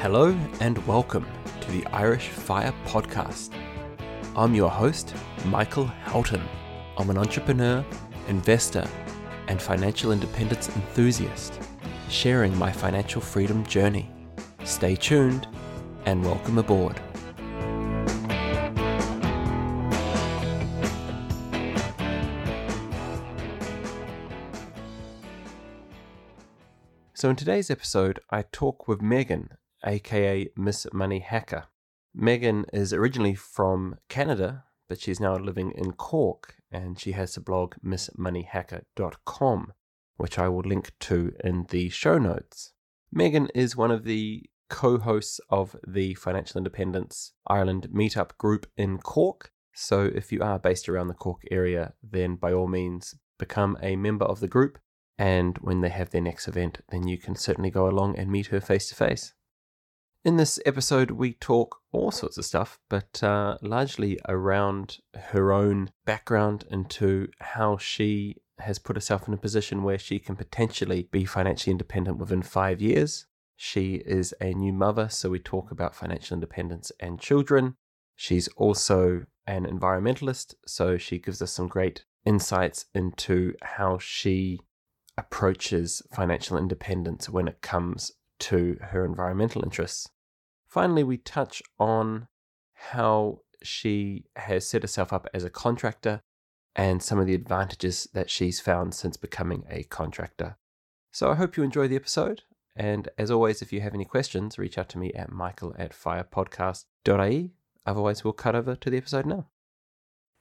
Hello and welcome to the Irish Fire Podcast. I'm your host, Michael Houghton. I'm an entrepreneur, investor, and financial independence enthusiast, sharing my financial freedom journey. Stay tuned and welcome aboard. So, in today's episode, I talk with Meagan, aka Mrs Money Hacker. Meagan is originally from Canada, but she's now living in Cork and she has a blog mrsmoneyhacker.com, which I will link to in the show notes. Meagan is one of the co hosts of the Financial Independence Ireland meetup group in Cork. So if you are based around the Cork area, then by all means become a member of the group and when they have their next event, then you can certainly go along and meet her face to face. In this episode, we talk all sorts of stuff, but uh, largely around her own background into how she has put herself in a position where she can potentially be financially independent within five years. She is a new mother, so we talk about financial independence and children. She's also an environmentalist, so she gives us some great insights into how she approaches financial independence when it comes to her environmental interests. Finally, we touch on how she has set herself up as a contractor and some of the advantages that she's found since becoming a contractor. So I hope you enjoy the episode. And as always, if you have any questions, reach out to me at michael at firepodcast.ie. Otherwise, we'll cut over to the episode now.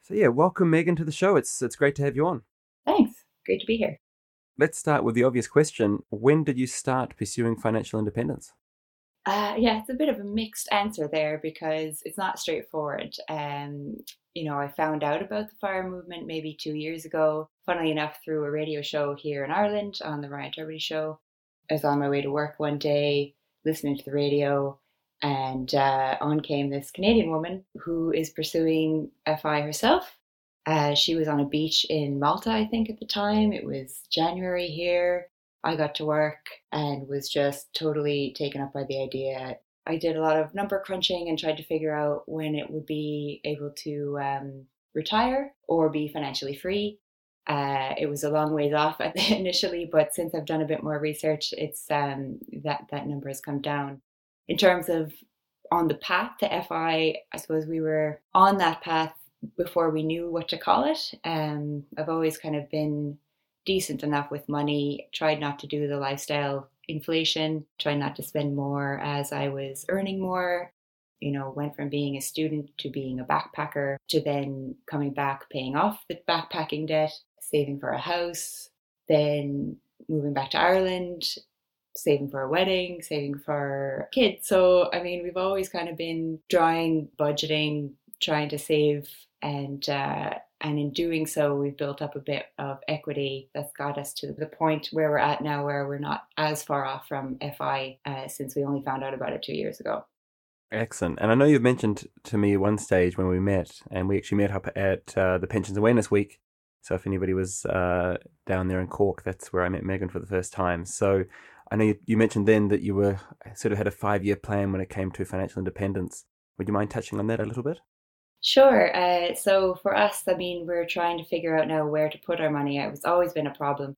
So yeah, welcome Meagan to the show. It's it's great to have you on. Thanks. Great to be here. Let's start with the obvious question. When did you start pursuing financial independence? Uh, yeah, it's a bit of a mixed answer there because it's not straightforward. Um, you know, I found out about the fire movement maybe two years ago, funnily enough, through a radio show here in Ireland on the Ryan Tubridy show. I was on my way to work one day, listening to the radio, and uh, on came this Canadian woman who is pursuing FI herself uh, she was on a beach in Malta, I think, at the time. It was January here. I got to work and was just totally taken up by the idea. I did a lot of number crunching and tried to figure out when it would be able to um, retire or be financially free. Uh, it was a long ways off initially, but since I've done a bit more research, it's um, that that number has come down. In terms of on the path to FI, I suppose we were on that path before we knew what to call it. Um, I've always kind of been decent enough with money, tried not to do the lifestyle inflation, tried not to spend more as I was earning more. You know, went from being a student to being a backpacker to then coming back, paying off the backpacking debt, saving for a house, then moving back to Ireland, saving for a wedding, saving for kids. So, I mean, we've always kind of been drawing, budgeting, trying to save and uh, and in doing so, we've built up a bit of equity that's got us to the point where we're at now, where we're not as far off from FI uh, since we only found out about it two years ago. Excellent. And I know you've mentioned to me one stage when we met, and we actually met up at uh, the Pensions Awareness Week. So if anybody was uh, down there in Cork, that's where I met Meagan for the first time. So I know you, you mentioned then that you were sort of had a five year plan when it came to financial independence. Would you mind touching on that a little bit? Sure. Uh, so for us, I mean, we're trying to figure out now where to put our money. It's always been a problem.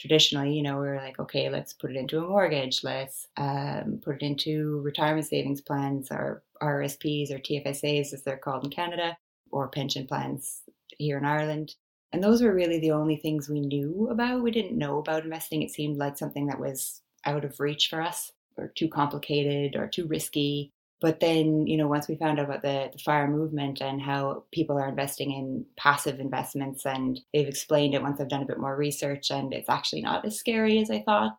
Traditionally, you know, we are like, okay, let's put it into a mortgage. Let's um, put it into retirement savings plans or RSPs or TFSAs, as they're called in Canada, or pension plans here in Ireland. And those were really the only things we knew about. We didn't know about investing. It seemed like something that was out of reach for us or too complicated or too risky. But then, you know, once we found out about the, the fire movement and how people are investing in passive investments, and they've explained it once I've done a bit more research, and it's actually not as scary as I thought.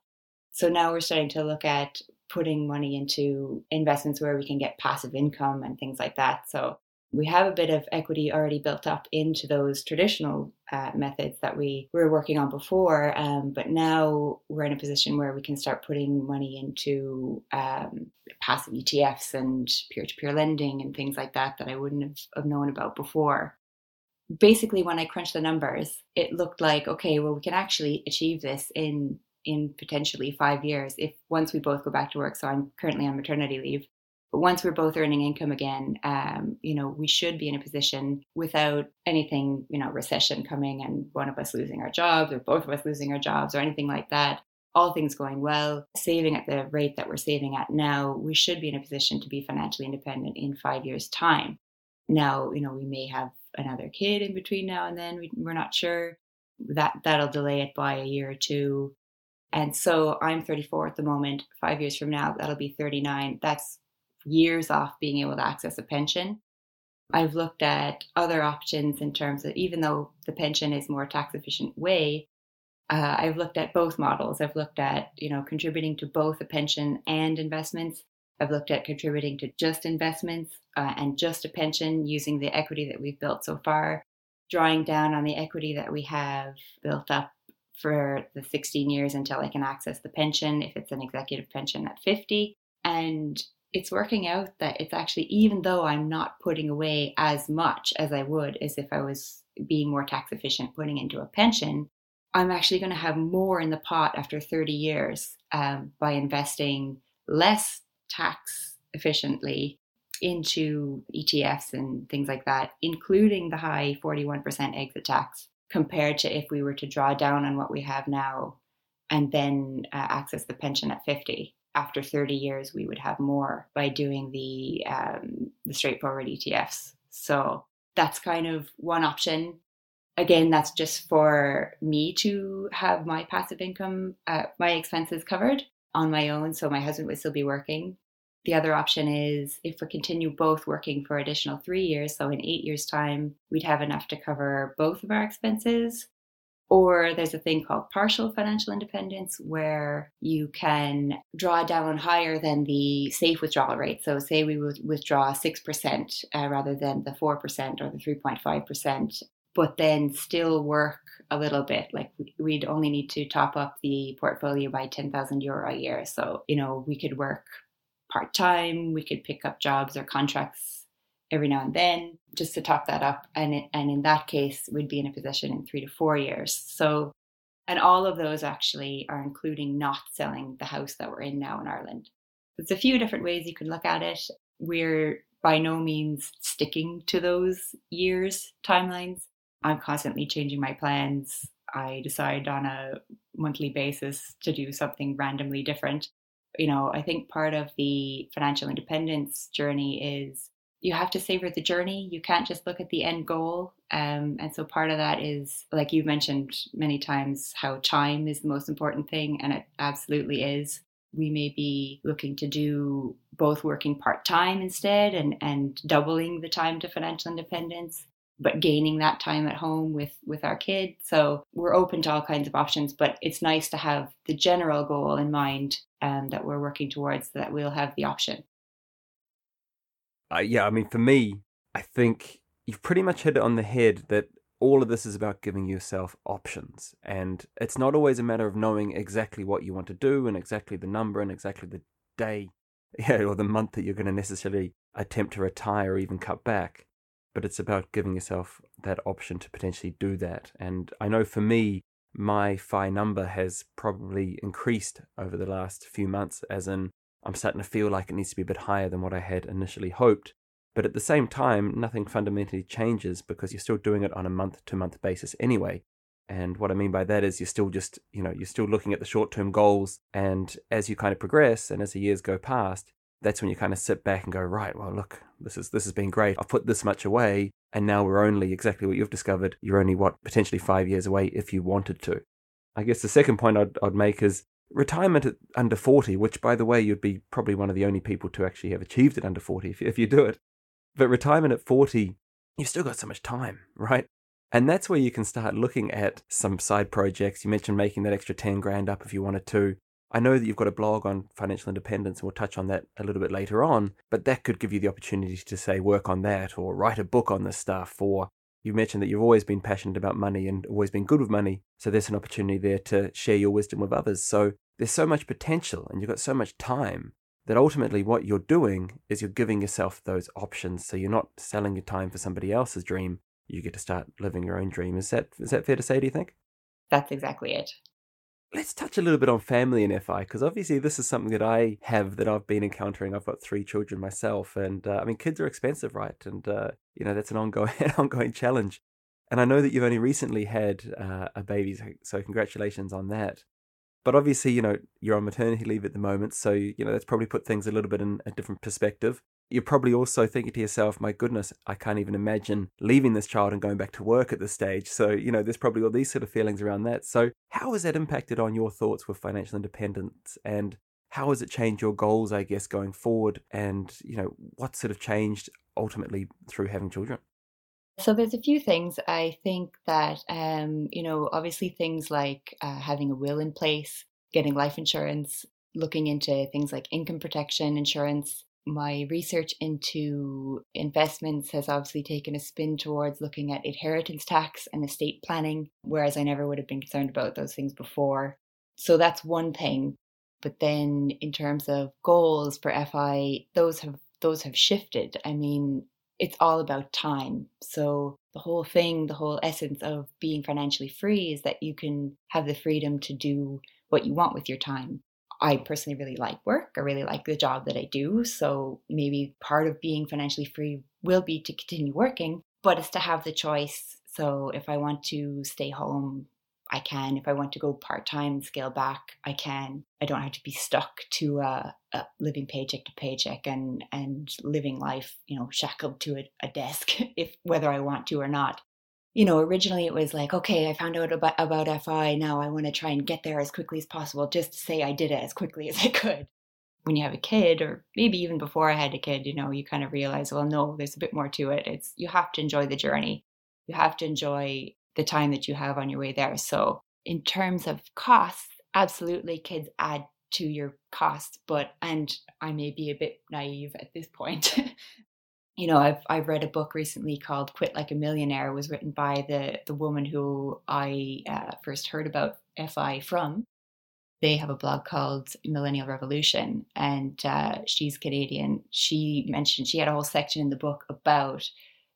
So now we're starting to look at putting money into investments where we can get passive income and things like that. So we have a bit of equity already built up into those traditional uh, methods that we were working on before. Um, but now we're in a position where we can start putting money into um, passive ETFs and peer to peer lending and things like that that I wouldn't have, have known about before. Basically, when I crunched the numbers, it looked like, okay, well, we can actually achieve this in in potentially five years if once we both go back to work. So I'm currently on maternity leave. But once we're both earning income again, um, you know, we should be in a position without anything, you know, recession coming and one of us losing our jobs or both of us losing our jobs or anything like that. All things going well, saving at the rate that we're saving at now, we should be in a position to be financially independent in five years' time. Now, you know, we may have another kid in between now and then. We, we're not sure that that'll delay it by a year or two. And so I'm 34 at the moment. Five years from now, that'll be 39. That's years off being able to access a pension. I've looked at other options in terms of even though the pension is more tax efficient way, uh, I've looked at both models. I've looked at you know contributing to both a pension and investments. I've looked at contributing to just investments uh, and just a pension using the equity that we've built so far drawing down on the equity that we have built up for the 16 years until I can access the pension if it's an executive pension at 50. And it's working out that it's actually, even though I'm not putting away as much as I would as if I was being more tax efficient putting into a pension, I'm actually going to have more in the pot after 30 years um, by investing less tax efficiently into ETFs and things like that, including the high 41% exit tax, compared to if we were to draw down on what we have now and then uh, access the pension at 50. After 30 years, we would have more by doing the um, the straightforward ETFs. So that's kind of one option. Again, that's just for me to have my passive income, uh, my expenses covered on my own. So my husband would still be working the other option is if we continue both working for additional three years, so in eight years' time, we'd have enough to cover both of our expenses. Or there's a thing called partial financial independence where you can draw down higher than the safe withdrawal rate. So, say we would withdraw 6% uh, rather than the 4% or the 3.5%, but then still work a little bit. Like we'd only need to top up the portfolio by 10,000 euro a year. So, you know, we could work part time. We could pick up jobs or contracts every now and then just to top that up. And and in that case, we'd be in a position in three to four years. So, and all of those actually are including not selling the house that we're in now in Ireland. There's a few different ways you can look at it. We're by no means sticking to those years timelines. I'm constantly changing my plans. I decide on a monthly basis to do something randomly different you know, I think part of the financial independence journey is you have to savor the journey. You can't just look at the end goal. Um, and so part of that is, like you've mentioned many times, how time is the most important thing, and it absolutely is. We may be looking to do both working part time instead and, and doubling the time to financial independence but gaining that time at home with with our kids so we're open to all kinds of options but it's nice to have the general goal in mind um, that we're working towards that we'll have the option uh, yeah i mean for me i think you've pretty much hit it on the head that all of this is about giving yourself options and it's not always a matter of knowing exactly what you want to do and exactly the number and exactly the day yeah, or the month that you're going to necessarily attempt to retire or even cut back but it's about giving yourself that option to potentially do that. And I know for me, my FI number has probably increased over the last few months, as in I'm starting to feel like it needs to be a bit higher than what I had initially hoped. But at the same time, nothing fundamentally changes because you're still doing it on a month to month basis anyway. And what I mean by that is you're still just, you know, you're still looking at the short term goals. And as you kind of progress and as the years go past, that's when you kind of sit back and go, right, well, look, this is this has been great. I've put this much away, and now we're only exactly what you've discovered. You're only what potentially five years away if you wanted to. I guess the second point I'd, I'd make is retirement at under 40, which, by the way, you'd be probably one of the only people to actually have achieved it under 40 if, if you do it. But retirement at 40, you've still got so much time, right? And that's where you can start looking at some side projects. You mentioned making that extra 10 grand up if you wanted to. I know that you've got a blog on financial independence, and we'll touch on that a little bit later on, but that could give you the opportunity to say work on that or write a book on this stuff. Or you mentioned that you've always been passionate about money and always been good with money. So there's an opportunity there to share your wisdom with others. So there's so much potential and you've got so much time that ultimately what you're doing is you're giving yourself those options. So you're not selling your time for somebody else's dream. You get to start living your own dream. Is that is that fair to say, do you think? That's exactly it. Let's touch a little bit on family in FI because obviously this is something that I have that I've been encountering. I've got three children myself, and uh, I mean kids are expensive, right? And uh, you know that's an ongoing ongoing challenge. And I know that you've only recently had uh, a baby, so congratulations on that. But obviously, you know you're on maternity leave at the moment, so you know that's probably put things a little bit in a different perspective you're probably also thinking to yourself, my goodness, I can't even imagine leaving this child and going back to work at this stage. So, you know, there's probably all these sort of feelings around that. So, how has that impacted on your thoughts with financial independence and how has it changed your goals, I guess, going forward? And, you know, what sort of changed ultimately through having children? So there's a few things I think that um, you know, obviously things like uh, having a will in place, getting life insurance, looking into things like income protection insurance, my research into investments has obviously taken a spin towards looking at inheritance tax and estate planning, whereas I never would have been concerned about those things before. So that's one thing. But then in terms of goals for FI, those have those have shifted. I mean, it's all about time. So the whole thing, the whole essence of being financially free is that you can have the freedom to do what you want with your time. I personally really like work. I really like the job that I do. So maybe part of being financially free will be to continue working, but it's to have the choice. So if I want to stay home, I can. If I want to go part time scale back, I can. I don't have to be stuck to a, uh, living paycheck to paycheck and and living life, you know, shackled to a, a desk, if whether I want to or not you know, originally it was like, okay, I found out about, about FI. Now I want to try and get there as quickly as possible, just to say I did it as quickly as I could. When you have a kid, or maybe even before I had a kid, you know, you kind of realize, well, no, there's a bit more to it. It's you have to enjoy the journey. You have to enjoy the time that you have on your way there. So, in terms of costs, absolutely, kids add to your costs. But and I may be a bit naive at this point, you know, I've I've read a book recently called "Quit Like a Millionaire." It was written by the the woman who I uh, first heard about FI from. They have a blog called Millennial Revolution, and uh, she's Canadian. She mentioned she had a whole section in the book about,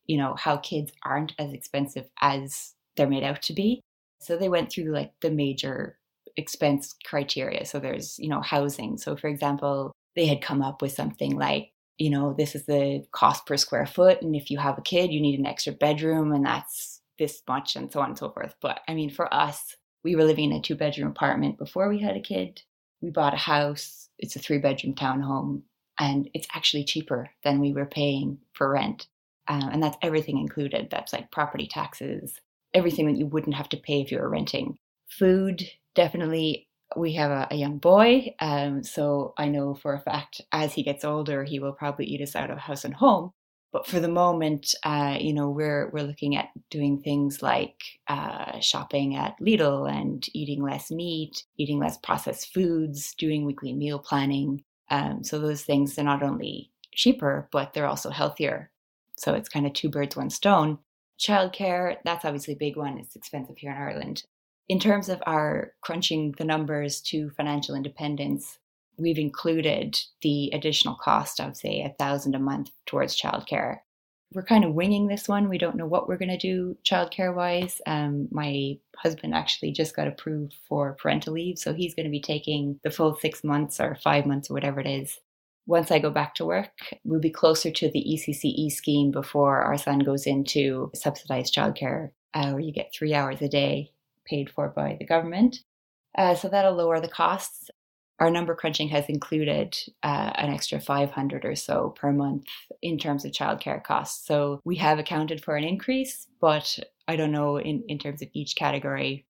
you know, how kids aren't as expensive as they're made out to be. So they went through like the major expense criteria. So there's, you know, housing. So for example, they had come up with something like you know, this is the cost per square foot. And if you have a kid, you need an extra bedroom and that's this much and so on and so forth. But I mean, for us, we were living in a two bedroom apartment before we had a kid. We bought a house, it's a three bedroom townhome, and it's actually cheaper than we were paying for rent. Um, and that's everything included. That's like property taxes, everything that you wouldn't have to pay if you were renting. Food, definitely we have a, a young boy, um, so I know for a fact as he gets older, he will probably eat us out of house and home. But for the moment, uh, you know, we're we're looking at doing things like uh, shopping at Lidl and eating less meat, eating less processed foods, doing weekly meal planning. Um, so those things are not only cheaper, but they're also healthier. So it's kind of two birds, one stone. Childcare, that's obviously a big one. It's expensive here in Ireland in terms of our crunching the numbers to financial independence, we've included the additional cost of, say, a thousand a month towards childcare. We're kind of winging this one. We don't know what we're going to do childcare wise. Um, my husband actually just got approved for parental leave, so he's going to be taking the full six months or five months or whatever it is. Once I go back to work, we'll be closer to the ECCE scheme before our son goes into subsidized childcare, uh, where you get three hours a day paid for by the government. Uh, so that'll lower the costs. Our number crunching has included uh, an extra 500 or so per month in terms of childcare costs. So we have accounted for an increase, but I don't know in, in terms of each category.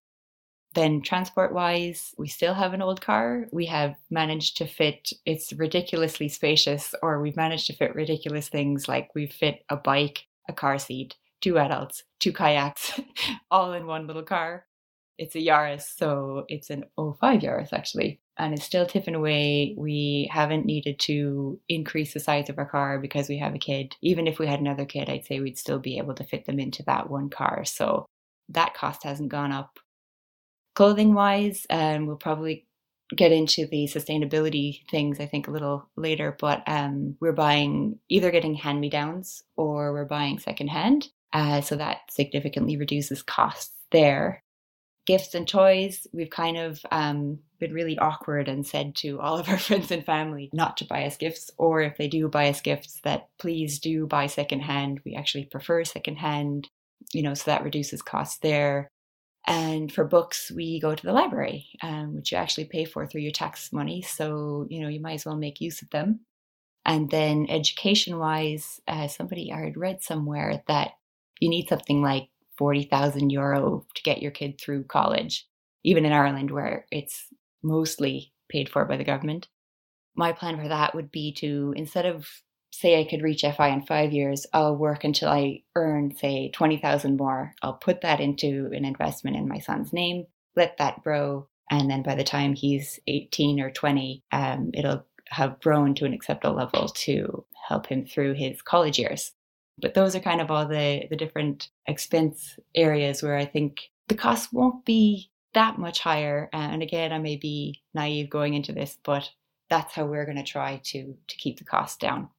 Then, transport wise, we still have an old car. We have managed to fit, it's ridiculously spacious, or we've managed to fit ridiculous things like we've fit a bike, a car seat, two adults, two kayaks, all in one little car it's a Yaris, so it's an 05 Yaris actually, and it's still tipping away. We haven't needed to increase the size of our car because we have a kid. Even if we had another kid, I'd say we'd still be able to fit them into that one car. So that cost hasn't gone up. Clothing wise, um, we'll probably get into the sustainability things I think a little later, but um, we're buying either getting hand me downs or we're buying secondhand. Uh, so that significantly reduces costs there. Gifts and toys, we've kind of um, been really awkward and said to all of our friends and family not to buy us gifts, or if they do buy us gifts, that please do buy secondhand. We actually prefer secondhand, you know, so that reduces costs there. And for books, we go to the library, um, which you actually pay for through your tax money. So, you know, you might as well make use of them. And then education wise, uh, somebody I had read somewhere that you need something like 40,000 euro to get your kid through college, even in Ireland where it's mostly paid for by the government. My plan for that would be to, instead of say I could reach FI in five years, I'll work until I earn, say, 20,000 more. I'll put that into an investment in my son's name, let that grow. And then by the time he's 18 or 20, um, it'll have grown to an acceptable level to help him through his college years. But those are kind of all the, the different expense areas where I think the cost won't be that much higher. And again, I may be naive going into this, but that's how we're going to try to to keep the cost down.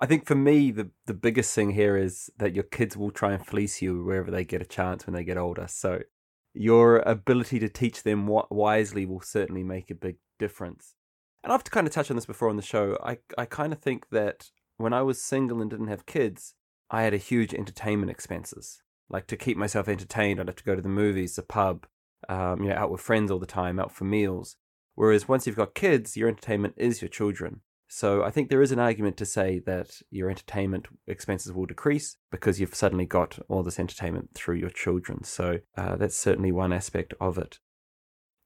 I think for me, the the biggest thing here is that your kids will try and fleece you wherever they get a chance when they get older. So your ability to teach them what wisely will certainly make a big difference. And I've kind of touched on this before on the show. I I kind of think that when I was single and didn't have kids, I had a huge entertainment expenses. Like to keep myself entertained, I'd have to go to the movies, the pub, um, you know, out with friends all the time, out for meals. Whereas once you've got kids, your entertainment is your children. So I think there is an argument to say that your entertainment expenses will decrease because you've suddenly got all this entertainment through your children. So uh, that's certainly one aspect of it.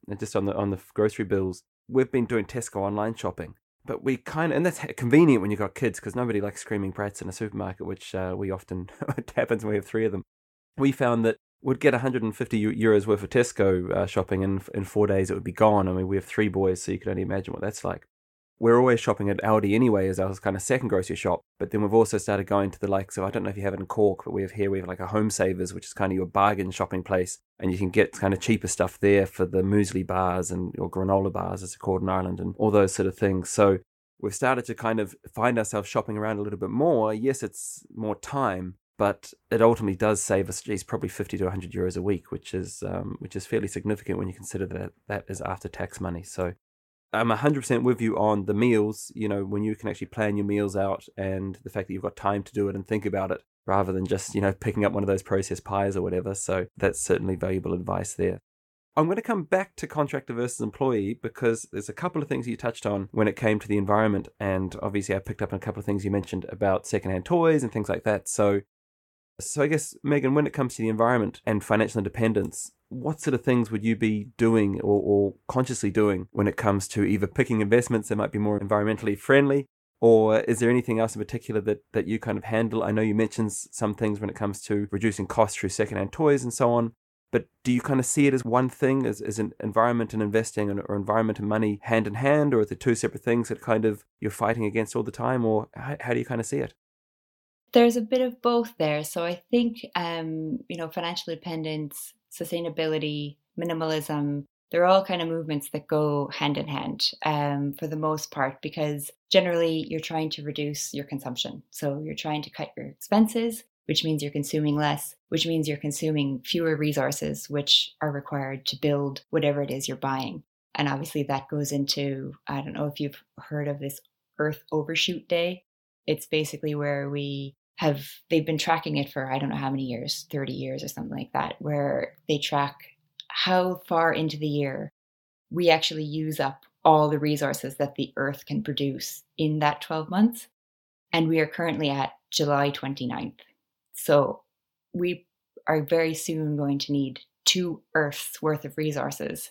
And just on the on the grocery bills, we've been doing Tesco online shopping, but we kind of and that's convenient when you've got kids because nobody likes screaming brats in a supermarket, which uh, we often it happens when we have three of them. We found that we'd get 150 euros worth of Tesco uh, shopping, and in four days it would be gone. I mean, we have three boys, so you can only imagine what that's like. We're always shopping at Aldi anyway, as our kind of second grocery shop. But then we've also started going to the likes of I don't know if you have it in Cork, but we have here we have like a Home Savers, which is kind of your bargain shopping place, and you can get kind of cheaper stuff there for the muesli bars and or granola bars, as they're called in Ireland, and all those sort of things. So we've started to kind of find ourselves shopping around a little bit more. Yes, it's more time, but it ultimately does save us, geez, probably 50 to 100 euros a week, which is um, which is fairly significant when you consider that that is after tax money. So I'm 100% with you on the meals, you know, when you can actually plan your meals out and the fact that you've got time to do it and think about it rather than just, you know, picking up one of those processed pies or whatever. So that's certainly valuable advice there. I'm going to come back to contractor versus employee because there's a couple of things you touched on when it came to the environment. And obviously, I picked up on a couple of things you mentioned about secondhand toys and things like that. So so I guess Meagan, when it comes to the environment and financial independence, what sort of things would you be doing or, or, consciously doing when it comes to either picking investments that might be more environmentally friendly, or is there anything else in particular that, that you kind of handle? I know you mentioned some things when it comes to reducing costs through secondhand toys and so on, but do you kind of see it as one thing, as, as an environment and investing or environment and money hand in hand, or are they two separate things that kind of you're fighting against all the time, or how, how do you kind of see it? There's a bit of both there. So I think, um, you know, financial independence, sustainability, minimalism, they're all kind of movements that go hand in hand um, for the most part, because generally you're trying to reduce your consumption. So you're trying to cut your expenses, which means you're consuming less, which means you're consuming fewer resources, which are required to build whatever it is you're buying. And obviously that goes into, I don't know if you've heard of this Earth Overshoot Day. It's basically where we have they've been tracking it for I don't know how many years, 30 years or something like that, where they track how far into the year we actually use up all the resources that the earth can produce in that 12 months. And we are currently at July 29th. So we are very soon going to need two Earths worth of resources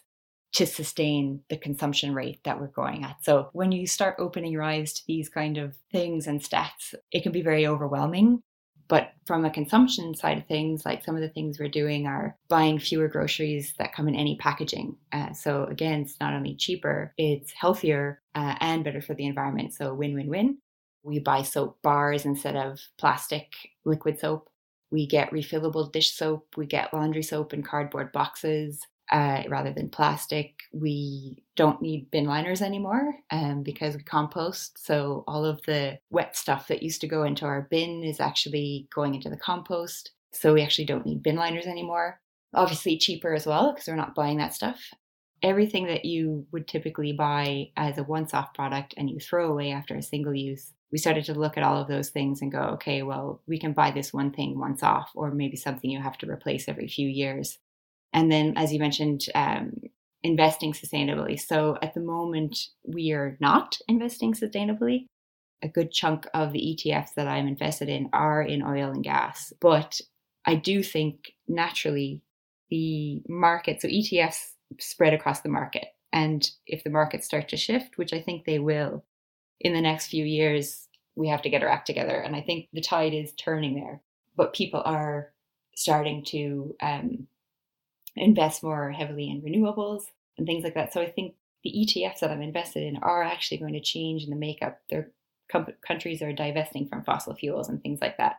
to sustain the consumption rate that we're going at. So when you start opening your eyes to these kind of things and stats, it can be very overwhelming. But from a consumption side of things, like some of the things we're doing are buying fewer groceries that come in any packaging. Uh, so again, it's not only cheaper, it's healthier uh, and better for the environment. So win win win. We buy soap bars instead of plastic liquid soap. We get refillable dish soap. We get laundry soap in cardboard boxes uh, rather than plastic. We don't need bin liners anymore um, because we compost. So all of the wet stuff that used to go into our bin is actually going into the compost. So we actually don't need bin liners anymore. Obviously, cheaper as well because we're not buying that stuff. Everything that you would typically buy as a once off product and you throw away after a single use, we started to look at all of those things and go, okay, well, we can buy this one thing once off, or maybe something you have to replace every few years. And then, as you mentioned, um, investing sustainably. So at the moment, we are not investing sustainably. A good chunk of the ETFs that I'm invested in are in oil and gas. But I do think naturally the market, so ETFs spread across the market. And if the markets start to shift, which I think they will in the next few years, we have to get our act together. And I think the tide is turning there. But people are starting to um, invest more heavily in renewables and things like that. So I think the ETFs that I'm invested in are actually going to change in the makeup. Their com- countries are divesting from fossil fuels and things like that.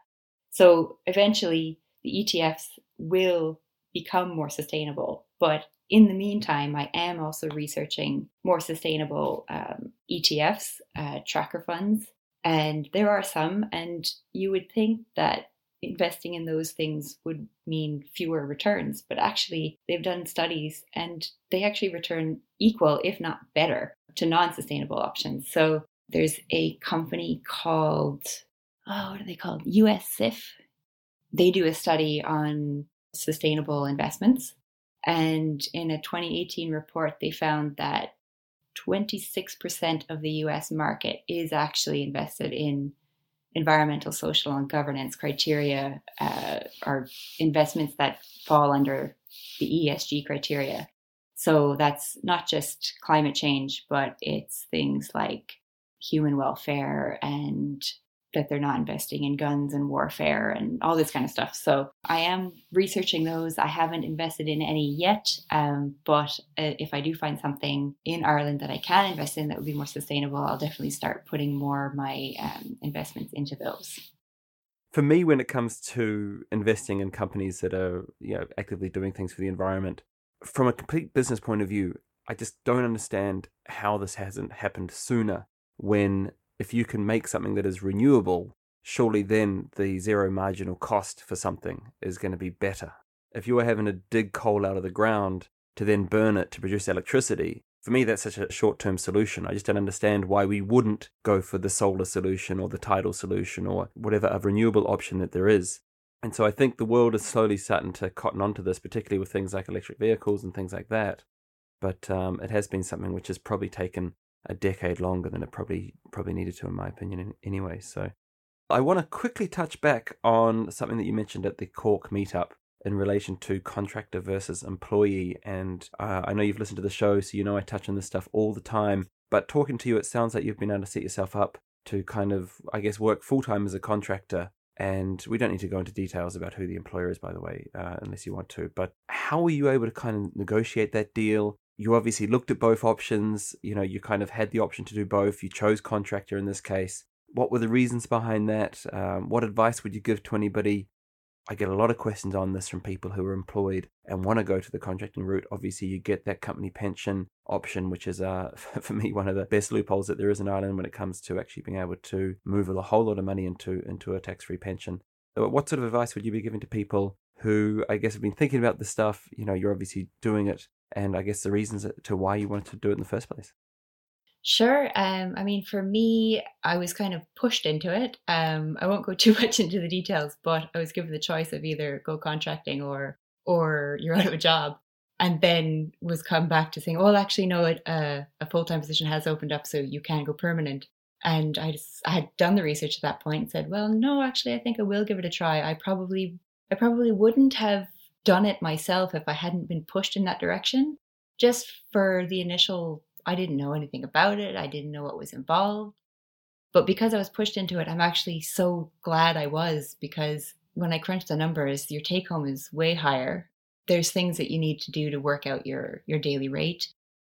So eventually, the ETFs will become more sustainable. But in the meantime, I am also researching more sustainable um, ETFs, uh, tracker funds, and there are some. And you would think that investing in those things would mean fewer returns. But actually, they've done studies and they actually return equal, if not better, to non sustainable options. So there's a company called, oh, what are they called? US SIF. They do a study on sustainable investments. And in a 2018 report, they found that 26% of the US market is actually invested in environmental, social, and governance criteria uh, are investments that fall under the ESG criteria. So that's not just climate change, but it's things like human welfare and that they're not investing in guns and warfare and all this kind of stuff. So I am researching those. I haven't invested in any yet, um, but uh, if I do find something in Ireland that I can invest in that would be more sustainable, I'll definitely start putting more of my um, investments into those. For me, when it comes to investing in companies that are you know actively doing things for the environment, from a complete business point of view, I just don't understand how this hasn't happened sooner when if you can make something that is renewable, surely then the zero marginal cost for something is going to be better. If you are having to dig coal out of the ground to then burn it to produce electricity, for me, that's such a short term solution. I just don't understand why we wouldn't go for the solar solution or the tidal solution or whatever a renewable option that there is. And so I think the world is slowly starting to cotton onto this, particularly with things like electric vehicles and things like that. But um, it has been something which has probably taken a decade longer than it probably probably needed to, in my opinion, anyway. So, I want to quickly touch back on something that you mentioned at the Cork meetup in relation to contractor versus employee. And uh, I know you've listened to the show, so you know I touch on this stuff all the time. But talking to you, it sounds like you've been able to set yourself up to kind of, I guess, work full time as a contractor. And we don't need to go into details about who the employer is, by the way, uh, unless you want to. But how were you able to kind of negotiate that deal? You obviously looked at both options. You know, you kind of had the option to do both. You chose contractor in this case. What were the reasons behind that? Um, what advice would you give to anybody? I get a lot of questions on this from people who are employed and want to go to the contracting route. Obviously, you get that company pension option, which is, uh, for me, one of the best loopholes that there is in Ireland when it comes to actually being able to move a whole lot of money into into a tax free pension. What sort of advice would you be giving to people who, I guess, have been thinking about this stuff? You know, you're obviously doing it and I guess the reasons to why you wanted to do it in the first place. Sure. Um, I mean, for me, I was kind of pushed into it. Um, I won't go too much into the details, but I was given the choice of either go contracting or or you're out of a job, and then was come back to saying, "Oh, actually, no, it, uh, a full time position has opened up, so you can go permanent." And I just I had done the research at that point and said, "Well, no, actually, I think I will give it a try. I probably I probably wouldn't have done it myself if I hadn't been pushed in that direction. Just for the initial, I didn't know anything about it, I didn't know what was involved. But because I was pushed into it, I'm actually so glad I was because when I crunch the numbers, your take home is way higher. There's things that you need to do to work out your your daily rate.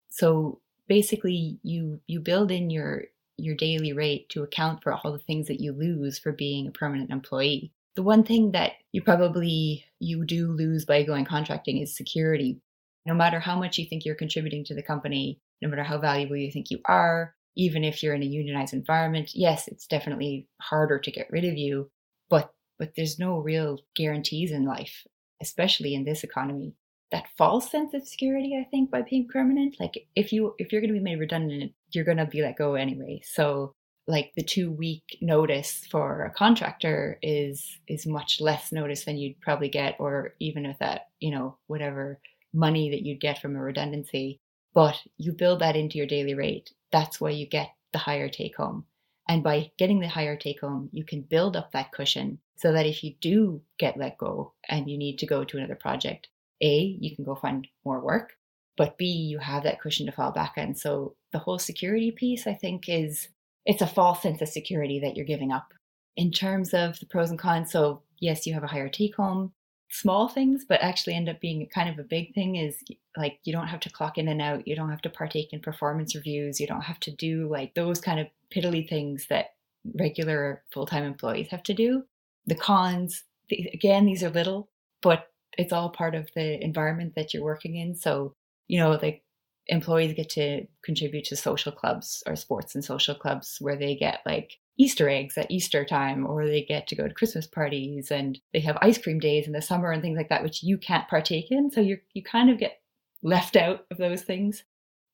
So basically you you build in your your daily rate to account for all the things that you lose for being a permanent employee. The one thing that you probably you do lose by going contracting is security. No matter how much you think you're contributing to the company, no matter how valuable you think you are, even if you're in a unionized environment, yes, it's definitely harder to get rid of you, but but there's no real guarantees in life. especially in this economy, that false sense of security, I think, by being permanent. Like if you if you're gonna be made redundant, you're gonna be let go anyway. So like the two week notice for a contractor is is much less notice than you'd probably get or even with that you know whatever money that you'd get from a redundancy. But you build that into your daily rate. That's why you get the higher take home. And by getting the higher take home you can build up that cushion so that if you do get let go and you need to go to another project a you can go find more work but b you have that cushion to fall back on. So the whole security piece i think is it's a false sense of security that you're giving up. In terms of the pros and cons, so yes, you have a higher take home. Small things, but actually end up being kind of a big thing is like you don't have to clock in and out. You don't have to partake in performance reviews. You don't have to do like those kind of piddly things that regular full time employees have to do. The cons, again, these are little, but it's all part of the environment that you're working in. So, you know, like employees get to contribute to social clubs or sports and social clubs where they get like Easter eggs at Easter time, or they get to go to Christmas parties and they have ice cream days in the summer and things like that, which you can't partake in. So you you kind of get left out of those things.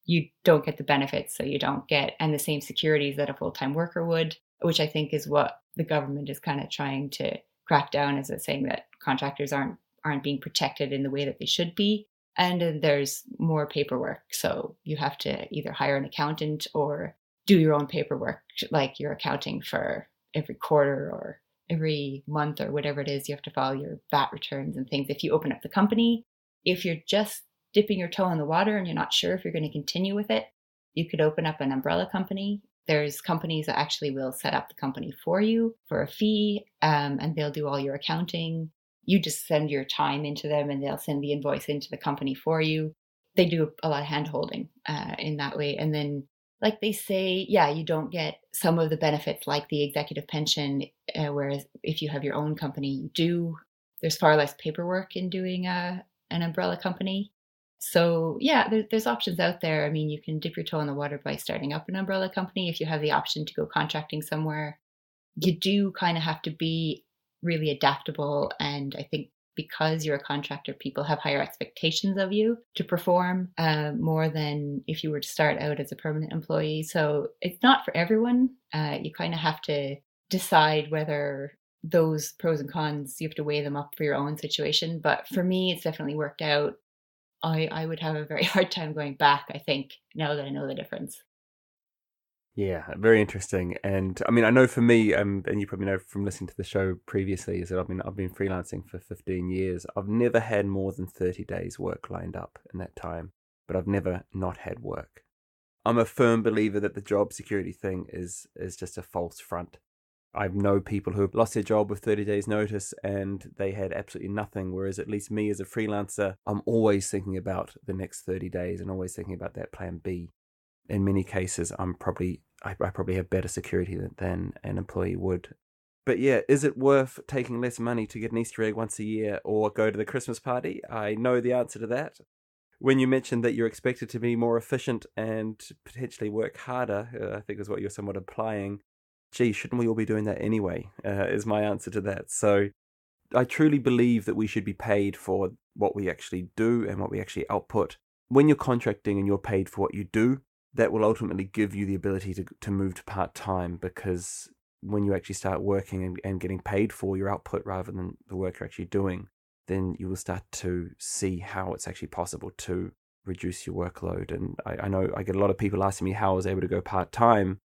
You don't get the benefits, so you don't get and the same securities that a full time worker would, which I think is what the government is kind of trying to crack down, as it's saying that contractors aren't aren't being protected in the way that they should be and there's more paperwork. So you have to either hire an accountant or do your own paperwork, like you're accounting for every quarter or every month or whatever it is. You have to file your VAT returns and things. If you open up the company, if you're just dipping your toe in the water and you're not sure if you're going to continue with it, you could open up an umbrella company. There's companies that actually will set up the company for you for a fee, um, and they'll do all your accounting you just send your time into them and they'll send the invoice into the company for you. They do a lot of hand holding uh, in that way. And then, like they say, yeah, you don't get some of the benefits like the executive pension, uh, whereas if you have your own company, you do. There's far less paperwork in doing a, uh, an umbrella company. So, yeah, there, there's options out there. I mean, you can dip your toe in the water by starting up an umbrella company if you have the option to go contracting somewhere. You do kind of have to be really adaptable. And I think because you're a contractor, people have higher expectations of you to perform uh, more than if you were to start out as a permanent employee. So it's not for everyone. Uh, you kind of have to decide whether those pros and cons, you have to weigh them up for your own situation. But for me, it's definitely worked out. I, I would have a very hard time going back, I think, now that I know the difference. Yeah, very interesting. And I mean, I know for me, um, and you probably know from listening to the show previously, is that I've been I've been freelancing for 15 years. I've never had more than 30 days work lined up in that time, but I've never not had work. I'm a firm believer that the job security thing is is just a false front. I've know people who have lost their job with 30 days notice and they had absolutely nothing. Whereas at least me as a freelancer, I'm always thinking about the next 30 days and always thinking about that plan B in many cases, I'm probably I, I probably have better security than, than an employee would. But yeah, is it worth taking less money to get an Easter egg once a year or go to the Christmas party? I know the answer to that. When you mentioned that you're expected to be more efficient and potentially work harder, uh, I think is what you're somewhat implying. Gee, shouldn't we all be doing that anyway? Uh, is my answer to that. So I truly believe that we should be paid for what we actually do and what we actually output. When you're contracting and you're paid for what you do, that will ultimately give you the ability to, to move to part time because when you actually start working and, and getting paid for your output rather than the work you're actually doing, then you will start to see how it's actually possible to reduce your workload. And I, I know I get a lot of people asking me how I was able to go part time.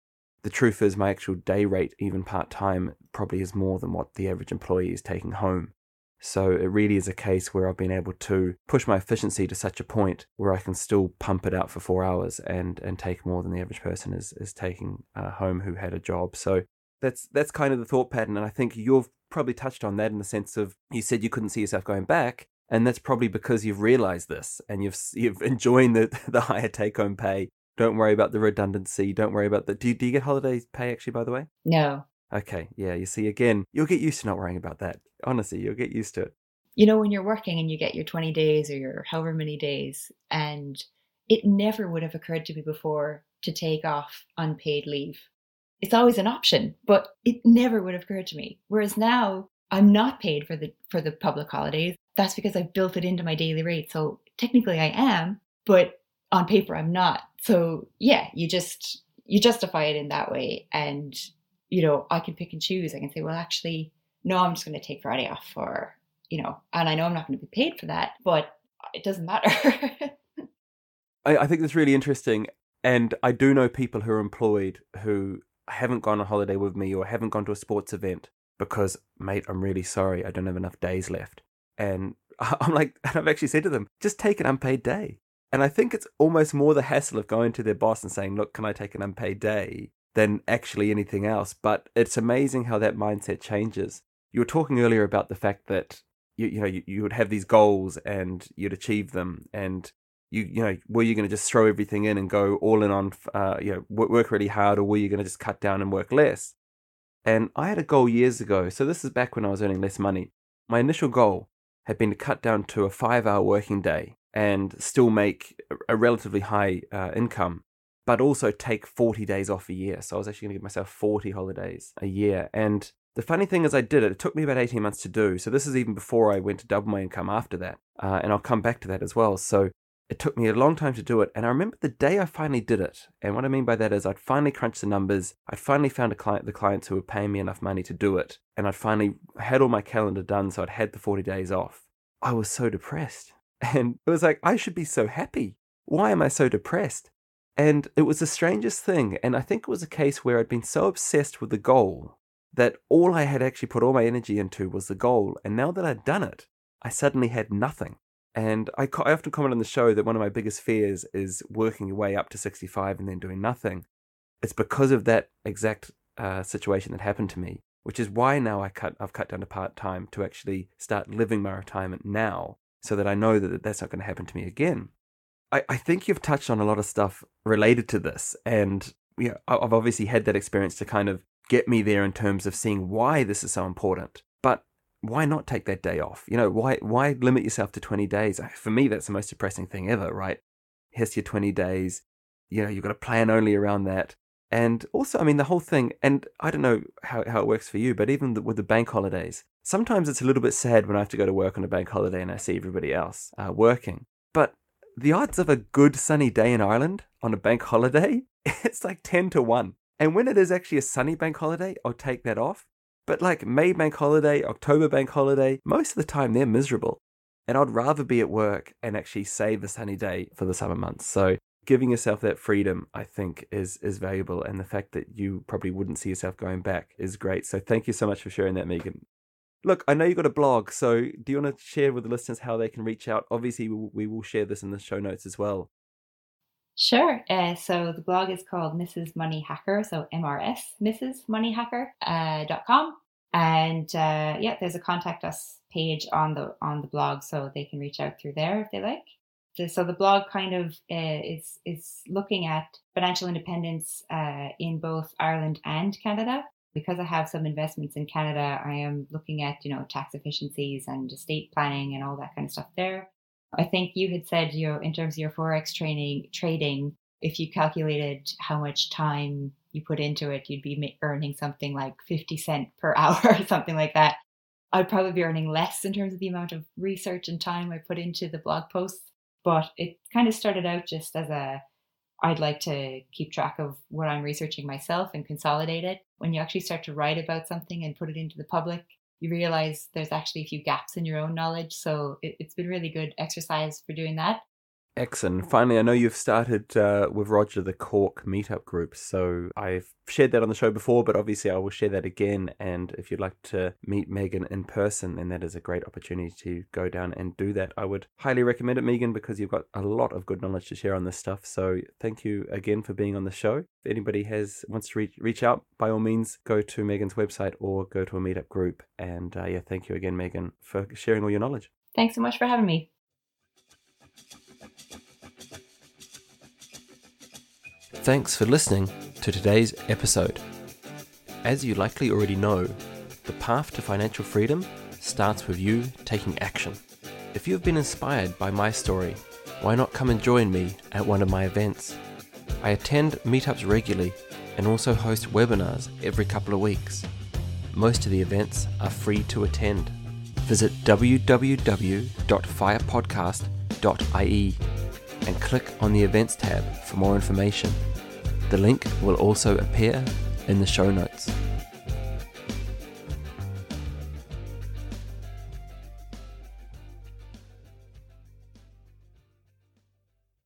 The truth is, my actual day rate, even part time, probably is more than what the average employee is taking home. So it really is a case where I've been able to push my efficiency to such a point where I can still pump it out for four hours and and take more than the average person is is taking uh, home who had a job. So that's that's kind of the thought pattern, and I think you've probably touched on that in the sense of you said you couldn't see yourself going back, and that's probably because you've realized this and you've you've enjoying the the higher take home pay. Don't worry about the redundancy. Don't worry about the. Do you, do you get holiday pay actually? By the way, no. Okay, yeah, you see, again, you'll get used to not worrying about that. Honestly, you'll get used to it. You know, when you're working and you get your 20 days or your however many days, and it never would have occurred to me before to take off unpaid leave. It's always an option, but it never would have occurred to me. Whereas now I'm not paid for the for the public holidays. that's because I've built it into my daily rate. So technically I am, but on paper I'm not. So yeah, you just you justify it in that way and you know, I can pick and choose. I can say, well actually, no, I'm just going to take Friday off for, you know, and I know I'm not going to be paid for that, but it doesn't matter. I, I think that's really interesting. And I do know people who are employed who haven't gone on holiday with me or haven't gone to a sports event because, mate, I'm really sorry. I don't have enough days left. And I'm like, and I've actually said to them, just take an unpaid day. And I think it's almost more the hassle of going to their boss and saying, look, can I take an unpaid day than actually anything else. But it's amazing how that mindset changes. You were talking earlier about the fact that you, you know, you, you would have these goals and you'd achieve them. And you you know were you going to just throw everything in and go all in on uh, you know work really hard or were you going to just cut down and work less? And i had a goal years ago. So this is back when i was earning less money. My initial goal had been to cut down to a five hour working day and still make a relatively high uh, income but also take 40 days off a year so i was actually going to give myself 40 holidays a year and the funny thing is, I did it. It took me about 18 months to do. So, this is even before I went to double my income after that. Uh, and I'll come back to that as well. So, it took me a long time to do it. And I remember the day I finally did it. And what I mean by that is I'd finally crunched the numbers. I'd finally found a client, the clients who were paying me enough money to do it. And I'd finally had all my calendar done. So I'd had the 40 days off. I was so depressed. And it was like, I should be so happy. Why am I so depressed? And it was the strangest thing. And I think it was a case where I'd been so obsessed with the goal that all I had actually put all my energy into was the goal. And now that I'd done it, I suddenly had nothing. And I, I often comment on the show that one of my biggest fears is working your way up to 65 and then doing nothing. It's because of that exact uh, situation that happened to me, which is why now I cut, I've cut down to part time to actually start living my retirement now so that I know that that's not going to happen to me again. I, I think you've touched on a lot of stuff related to this. And you know, I've obviously had that experience to kind of get me there in terms of seeing why this is so important. But why not take that day off? You know, why why limit yourself to 20 days? For me, that's the most depressing thing ever, right? Here's your 20 days. You know, you've got to plan only around that. And also, I mean, the whole thing, and I don't know how, how it works for you, but even the, with the bank holidays, sometimes it's a little bit sad when I have to go to work on a bank holiday and I see everybody else uh, working. But the odds of a good sunny day in Ireland on a bank holiday, it's like 10 to 1. And when it is actually a sunny bank holiday, I'll take that off but like May bank holiday, October bank holiday, most of the time they're miserable. And I'd rather be at work and actually save a sunny day for the summer months. So giving yourself that freedom, I think, is is valuable. And the fact that you probably wouldn't see yourself going back is great. So thank you so much for sharing that, Meagan. Look, I know you've got a blog, so do you want to share with the listeners how they can reach out? Obviously, we will share this in the show notes as well. Sure. Uh, so the blog is called Mrs. Money Hacker, so MRS, Mrs. Money Hacker uh, dot com, and uh, yeah, there's a contact us page on the on the blog, so they can reach out through there if they like. So the blog kind of uh, is is looking at financial independence uh, in both Ireland and Canada. Because I have some investments in Canada, I am looking at you know tax efficiencies and estate planning and all that kind of stuff there. I think you had said, you know, in terms of your forex training trading, if you calculated how much time you put into it, you'd be earning something like 50 cent per hour or something like that. I'd probably be earning less in terms of the amount of research and time I put into the blog posts. But it kind of started out just as a I'd like to keep track of what I'm researching myself and consolidate it. When you actually start to write about something and put it into the public, you realize there's actually a few gaps in your own knowledge. So it, has been really good exercise for doing that. Excellent. Finally, I know you've started uh, with Roger the Cork meetup group. So I've shared that on the show before, but obviously I will share that again. And if you'd like to meet Meagan in person, then that is a great opportunity to go down and do that. I would highly recommend it, Meagan, because you've got a lot of good knowledge to share on this stuff. So thank you again for being on the show. If anybody has wants to reach, reach out, by all means, go to Meagan's website or go to a meetup group. And uh, yeah, thank you again, Meagan, for sharing all your knowledge. Thanks so much for having me. Thanks for listening to today's episode. As you likely already know, the path to financial freedom starts with you taking action. If you have been inspired by my story, why not come and join me at one of my events? I attend meetups regularly and also host webinars every couple of weeks. Most of the events are free to attend. visit www.firepodcast.ie and click on the events tab for more information. The link will also appear in the show notes.